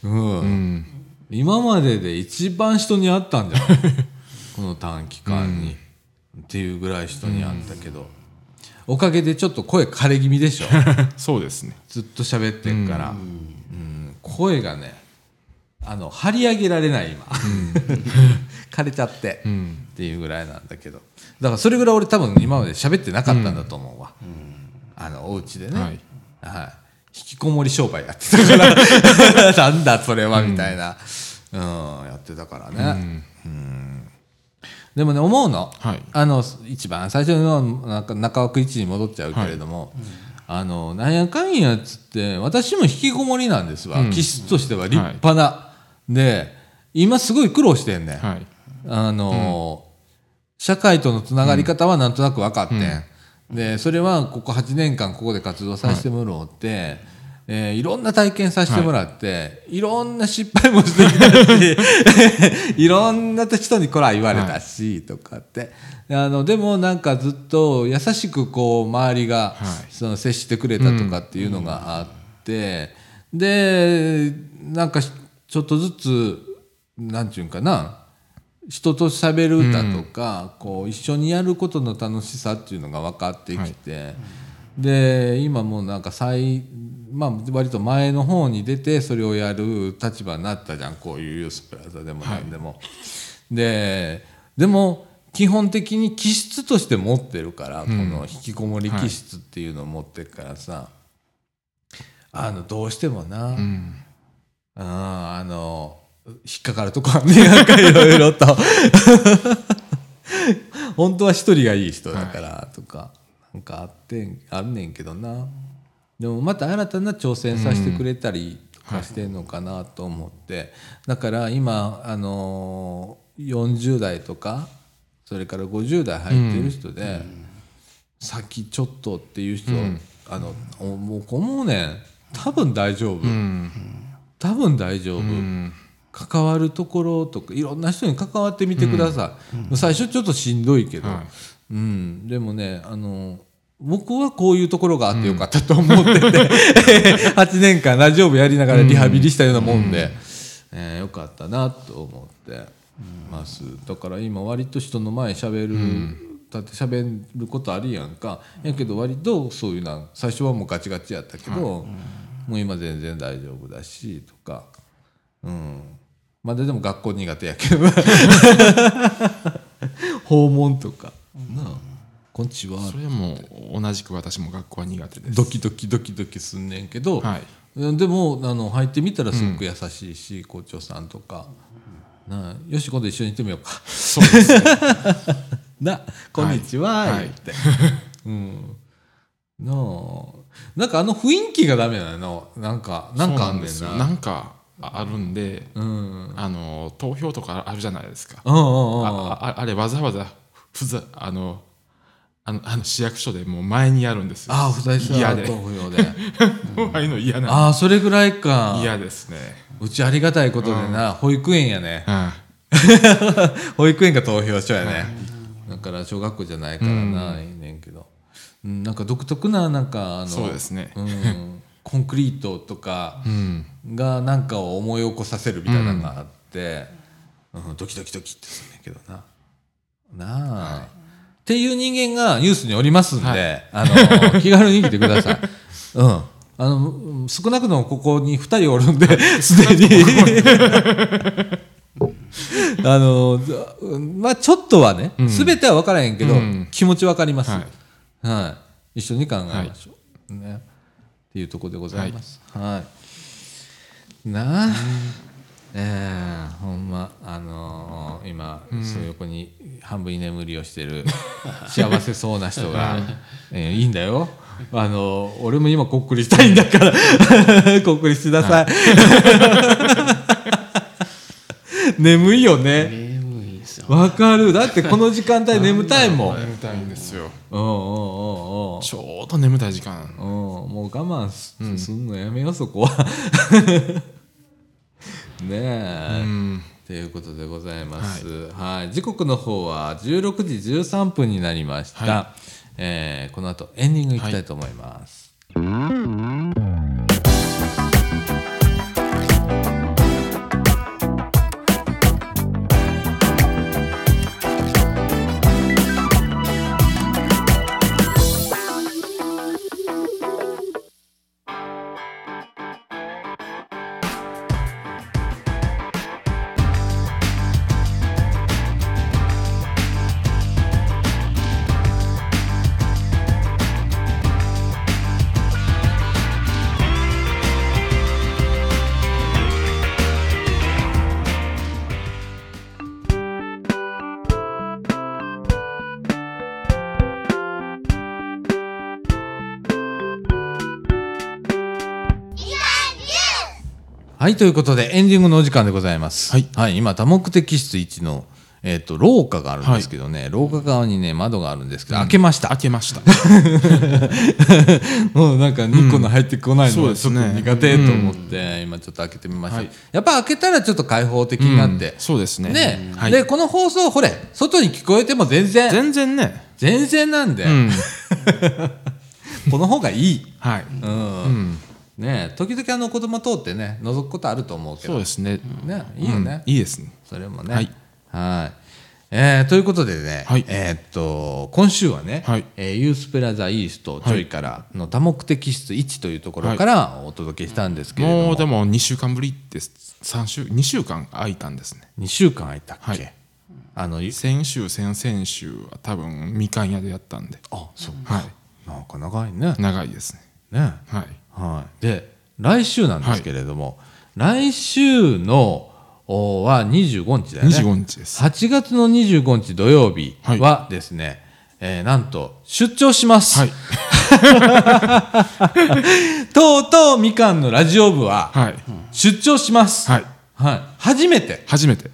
うん、今までで一番人に会ったんじゃない？この短期間に、っていうぐらい人に会ったけど、おかげでちょっと声枯れ気味でしょ。そうですね。ずっと喋ってっから、うん。声がねあの張り上げられない今、枯れちゃって、ん。っていうぐらいなんだけど。だからそれぐらい俺多分今まで喋ってなかったんだと思うわ、あのお家でね、はい。はい。引きこもり商売やってたから。なんだそれはみたいな、うん。やってたからね、うんでもね思うの,、はい。あの一番最初のなんか中枠1に戻っちゃうけれども、あのなんやかんやっつって私も引きこもりなんですわ、うん。気質としては立派な、で今すごい苦労してんねん、はい。あの社会とのつながり方はなんとなく分かってん、でそれはここ8年間ここで活動させてもらおうって、えーいろんな体験させてもらって、い、ろんな失敗もしてきたし いろんな人にこら言われたし、とかって。あのでもなんかずっと優しくこう周りが、はい。その接してくれたとかっていうのがあって、でなんかちょっとずつなんていうんかな人と喋る歌とか、こう一緒にやることの楽しさっていうのが分かってきて、で今もうなんか最まあ割と前の方に出てそれをやる立場になったじゃん。こういうユースプラザでも何でも。ででも基本的に気質として持ってるから、この引きこもり気質っていうのを持ってるからさ、あのどうしてもな、うん。あーあの引っかかるとこはねなんかいろいろと。本当は一人がいい人だからとか、なんかあってんあんねんけどなでもまた新たな挑戦させてくれたりとかしてんのかなと思って、だから今あのー40代とかそれから50代入ってる人で、先ちょっとっていう人、あのおもう思うねん多分大丈夫。うん。多分大丈夫、うん。関わるところとかいろんな人に関わってみてください、最初ちょっとしんどいけど、はうん、でもねあの僕はこういうところがあってよかったと思ってて、8年間ラジオ部やりながらリハビリしたようなもんで、えーよかったなと思って。ます。だから今割と人の前しゃべる、だってしゃべることあるやんか。やけど割とそういうな最初はもうガチガチやったけど、もう今全然大丈夫だしとか。うん。まだでも学校苦手やけど。訪問とか。なあこんにちは。それも同じく私も学校は苦手です。ドキドキドキドキすんねんけど、はい。うんでもあの入ってみたらすごく優しいし、校長さんとか。なあよし今度一緒に行ってみようか。そうですね。なこんにちは、はい。言って、うん。なあ。なんかあの雰囲気がダメなの。なんかなんかあんねんな。なんかあるんで、うん。うんあの投票とかあるじゃないですか、うんうん。あああれわざわざふざあのあのあの市役所でもう前にやるんです。よああ不在者嫌で。うああいうの嫌な。ああそれぐらいか。嫌ですね。うちありがたいことでな、保育園やね。は 保育園が投票所やね、だから小学校じゃないからな、いいねんけど、うん、なんか独特ななんかあのそうですね。うん、コンクリートとかがなんかを思い起こさせるみたいなのがあって、うん。ドキドキドキってすんねんけどななあ、っていう人間がニュースにおりますんで、はい。あの 気軽に来てください。うん。あのうん少なくともここに2人おるんですでに。あのざまあちょっとはね、うん。全ては分からへんけど、うん。気持ち分かります、ははい。い一緒に考えましょう、ね。っていうところでございます。はい。なあ。ええほんまあのー今、その横に半分居眠りをしてる 幸せそうな人が、えーいいんだよ。あのー俺も今こっくりしたいんだから こっくりしてください。眠いよね。わかる。だってこの時間帯眠たいもん。うん眠たいんですようんうんうん。ちょうど眠たい時間うん、もう我慢す,、すんのやめようそこはねえ、うん。ということでございます、はい。時刻の方は16時13分になりました、はえーこの後エンディングいきたいと思います、はいということでエンディングのお時間でございます。はい。今多目的室1のえっと廊下があるんですけどね、廊下側にね窓があるんですけど、開けました。開けました。もうなんか日光の入ってこないのがちょっと苦手と思って、今ちょっと開けてみました、はい。やっぱ開けたらちょっと開放的になって、そうですね。ね、はい。でこの放送ほれ外に聞こえても全然全然ね。全然なんで、うん。この方がいい、はい。うん。うんね時々あの子供通ってね覗くことあると思うけど。そうですね。ねいいよね、うんいいですね。それもね。はい。はい。えーということでね、はい。えーっと今週はね、はい。えーユースプラザイーストちょいからの多目的室1というところからお届けしたんですけれども、もうでも2週間ぶりです3週2週間空いたんですね。2週間空いたっけ、はい。あのい先週先々週は多分みかん屋でやったんで。あそうはなんか長いね。い長いですね。ね。はいはい、で来週なんですけれども、来週のおは25日だよね。25日です。8月の25日土曜日はですね、えーなんと出張します、はい。とうとうみかんのラジオ部ははい。出張します、はい。はい。初めて、初めて。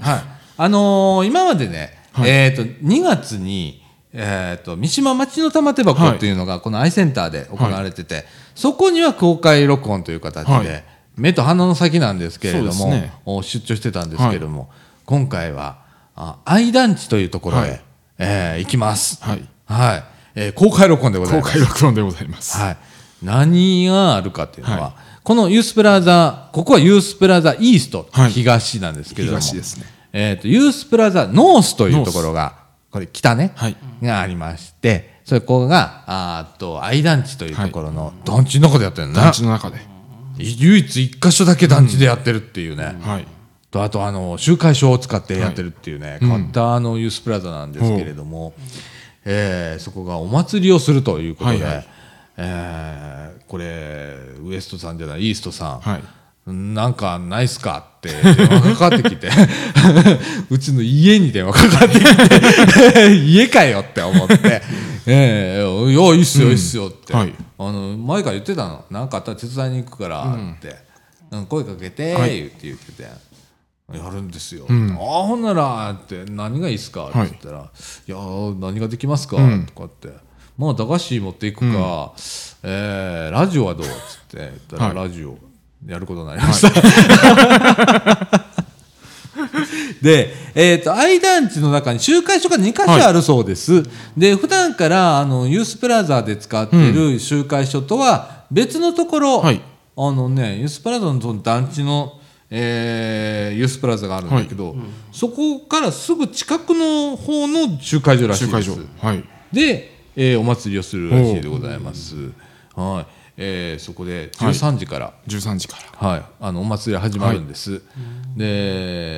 はい。あのー今までね、はい。えー、と2月に、えー、と三島町の玉手箱っていうのがこのアイセンターで行われてて、そこには公開録音という形で、はい。目と鼻の先なんですけれども、ね。お出張してたんですけれども、今回はあ愛団地というところへ、はい。えー行きます。はい。はい。えー公開録音でござい公ます。開録音でございます。はい、何があるかっていうのは、はい。このユースプラザここはユースプラザイースト、はい。東なんですけれども。東ですね。えー、とユースプラザノースというところがこれ北ね、はい。がありましてそこがあと愛団地というところの団地の中でやってるんだ団地の中で。唯一一箇所だけ団地でやってるっていうね、はい。とあとあの集会所を使ってやってるっていうね、変わったあのユースプラザなんですけれども、えーそこがお祭りをするということで、はいはい。えーこれウエストさんじゃないイーストさん、はいなんかないっすかって電話かかってきて うちの家に電話かかってきて 家かよって思って「ええいやいいっすよいいっすよ」って、はい。あの前から言ってたの。なんかあったら手伝いに行くからって、うん。声かけてはい。言って言ってて。やるんですよ、ああほんならって何がいいっすか？って言ったら、い、やー何ができますか、うん。とかって。まあ駄菓子持っていくか、えーラジオはどう？っつって言ったら、はい。ラジオやることになりました、で、えっ、と、愛団地の中に集会所が2箇所あるそうです。で、普段から、あの、ユースプラザで使っている集会所とは別のところ、はいあのね、ユースプラザのその団地の、えーユースプラザがあるんだけど、そこからすぐ近くの方の集会所らしいです。はいで、えーお祭りをするらしいでございます。はい。えーそこで13時から、13時から。はい、あのお祭り始まるんです。で、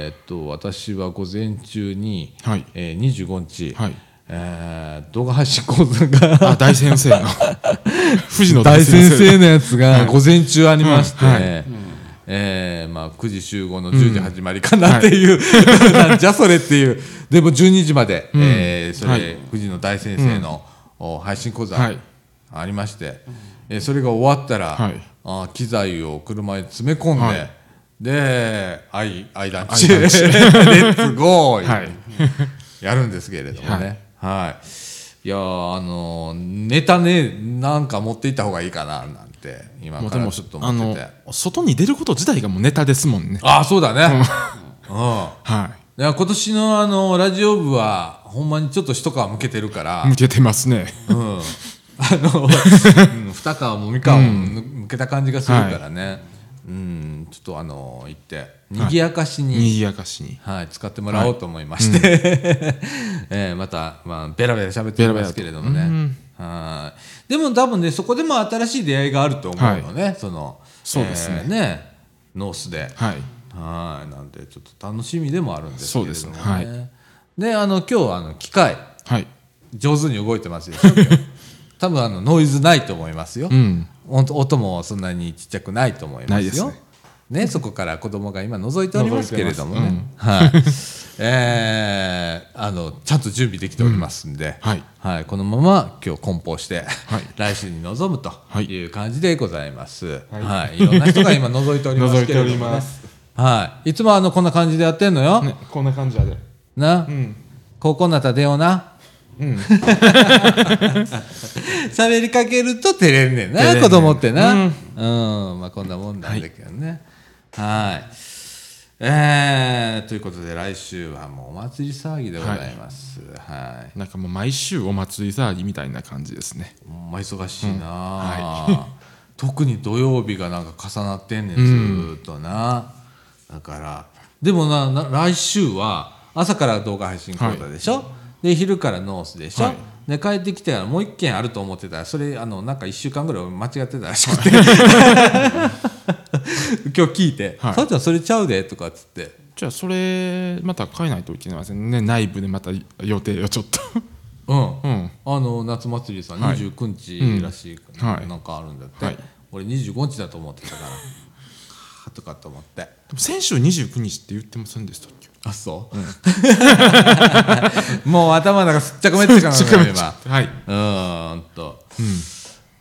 えっと私は午前中に、はい。えー、25日、はい。えー動画配信講座があ大先生の。富士の大先生ののやつが午前中ありまして、うんはい。えーまあ、9時集合の10時始まりかなっていう、なんじゃそれっていう。でも12時まで、えーそれ、はい。富士の大先生の、お配信講座はい。ありまして、えーそれが終わったら、はいあ機材を車に詰め込んで、はいで「アイアイランチ」レッツゴー!」はい やるんですけれどもね。はい。い、やーあのーネタねなんか持っていった方がいいかななんて今からちょっと思ってて。外に出ること自体がもうネタですもんねああそうだね。うん。はいや今年のあのラジオ部はほんまにちょっと一皮むけてるからい、向けてますねうん、あの、うん、二皮も三皮もむむけた感じがするからね、うん、ちょっとあの行って。賑やかしに、賑やかしに。はい、使ってもらおうと思いまして、えーまた、まあ、ベラベラ喋ってますけれどもね、はい。でも多分ねそこでも新しい出会いがあると思うのね、そのそうですね。えーね。ノースで。はい。はい。なんでちょっと楽しみでもあるんですけれどもね。そうですね。はい。であの今日あの機械。はい。上手に動いてますでし 多分あのノイズないと思いますよ、うん。音音もそんなにちっちゃくないと思いますよ。ね。ねそこから子供が今覗いておりますけれどもね。覗いて、はい。えーあのちゃんと準備できておりますんで、はい。はい、このまま今日梱包して、はい。来週に臨むとはい。いう感じでございます、はい。い。ろんな人が今覗いておりますけれども、ね、はい、いつもあのこんな感じでやってんのよ、ねこんな感じやで。な、ん。高校になったら出ようなうん。喋りかけると照れんねんなねん。子供ってな。ううん。ん、まあこんなもんなんだけどね。はい。えー、ということで来週はもうお祭り騒ぎでございます。はい、なんかもう毎週お祭り騒ぎみたいな感じですね。ま忙しいな、特に土曜日がなんか重なってんねんずーっとな、だからでもなな来週は朝から動画配信講座でしょ、で昼からノースでしょ、はい。で帰ってきてからもう一件あると思ってたらそれあのなんか1週間ぐらい間違ってたらしくて。今日聞いて「はいさっちゃんそれちゃうで」とかっつって。じゃあそれまた変えないといけませんね。内部でまた予定をちょっと。うん、うん。あの夏祭りさんはい。29日らしい、うん。はい。なんかあるんだって、はい。俺25日だと思ってたから。はあとかと思って。でも先週29日って言ってませんでしたっけ？あそう、もう頭の中すっちゃかめっちゃかなのよ今。はい。うーんと、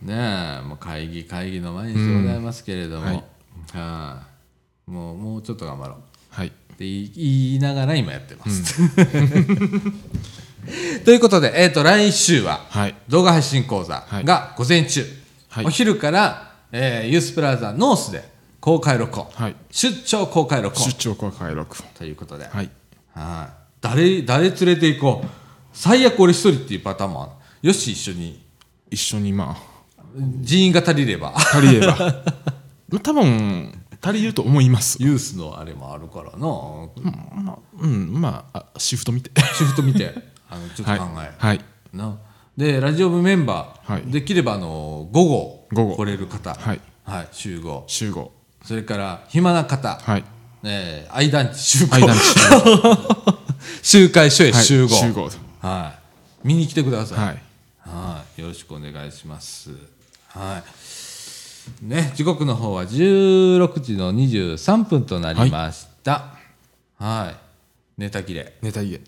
ねえもう会議会議の毎日でございますけれども、うん。はい。はい。もうもうちょっと頑張ろう。はい。って言いながら今やってます、ということで、えー、と来週ははい。動画配信講座が午前中、はい。お昼から、えーユースプラザノースで公開録音、はい。出張公開録音出張公開録音ということで、はい。はい。誰誰連れて行こう。最悪俺一人っていうパターンもある。よし一緒に。一緒にま人員が足りれば。あ足りれば。ま あ多分足りると思います。ユースのあれもあるからな、まあうんまああシフト見て。シフト見て。あのちょっとはい。考え、はい。な。でラジオ部メンバー、はい。できればあの午後。午後。来れる方、はい。はい、集合。集合それから暇な方、はい。えー、愛団地集合。間に集合。集会所へはい集合,、集合はい、見に来てください、はい。はい、よろしくお願いします。はい。ね、時刻の方は16時の23分となりました。はい。ネタ切れ。ネタ家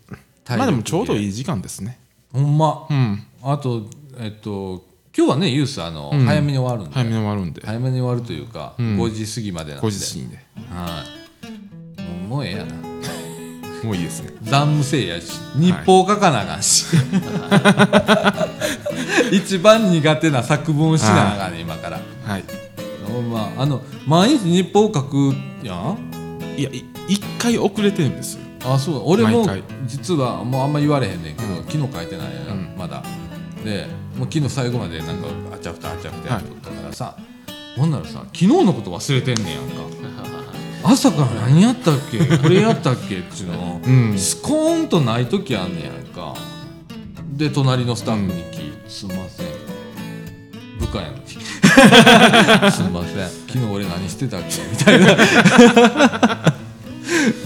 体力まあでもちょうどいい時間ですね。ほんま。うん。あと、えっと、今日はね、ユース、あの、早めに終わるんで。早めに終わるんで。早めに終わるというか、5時過ぎまでなんで。5時過ぎではい。もうもうええやな。もういいですね。残務制やし日報書かなあかんし、一番苦手な作文しなあかんね、今から。はい。ほんまあの毎日日報書くやん？いやい一回遅れてるんです。よあそう。俺も毎回。実はもうあんま言われへんねんけど、うん。昨日書いてないやな、うん。まだ。でもう昨日最後までなんかあちゃふたあちゃふたやっとったからさ、ほんならさ昨日のこと忘れてんねんやんか。朝から何やったっけ？これやったっけ？っちゅうの、うん。スコーンとない時あんねやんか。で隣のスタッフに聞いて、すんません。部下やのに。すんません。昨日俺何してたっけ？みたいな。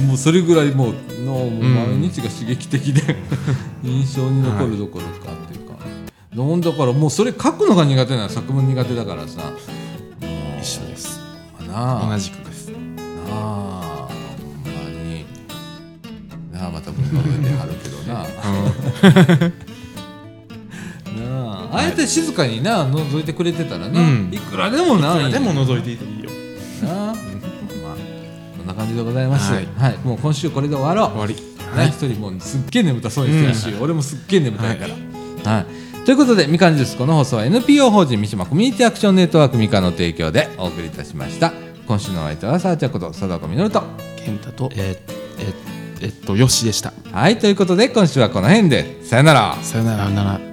もうそれぐらいもうもう毎日が刺激的で、印象に残るどころかってなんだからもうそれ書くのが苦手なの。作文苦手だからさ。一緒です。なあ。同じくです。なあほんまに。なあまた文化上ではるけどな。なああえて静かにな覗いてくれてたらな、うん。いくらでもないでも覗いていていいよ。なあ、まあこんな感じでございます。ははい。い、もう今週これで終わろう。終わり。ね一人もうすっげえ眠たそうにしてるし、俺もすっげえ眠たいから、はいということでみかんジュースこの放送は NPO 法人三島コミュニティアクションネットワークみかんの提供でお送りいたしました。今週のお相手はさあちゃんこと佐藤みのると健太とえーええっとよしでした。はいということで今週はこの辺で。さよなら。さよなら。さよなら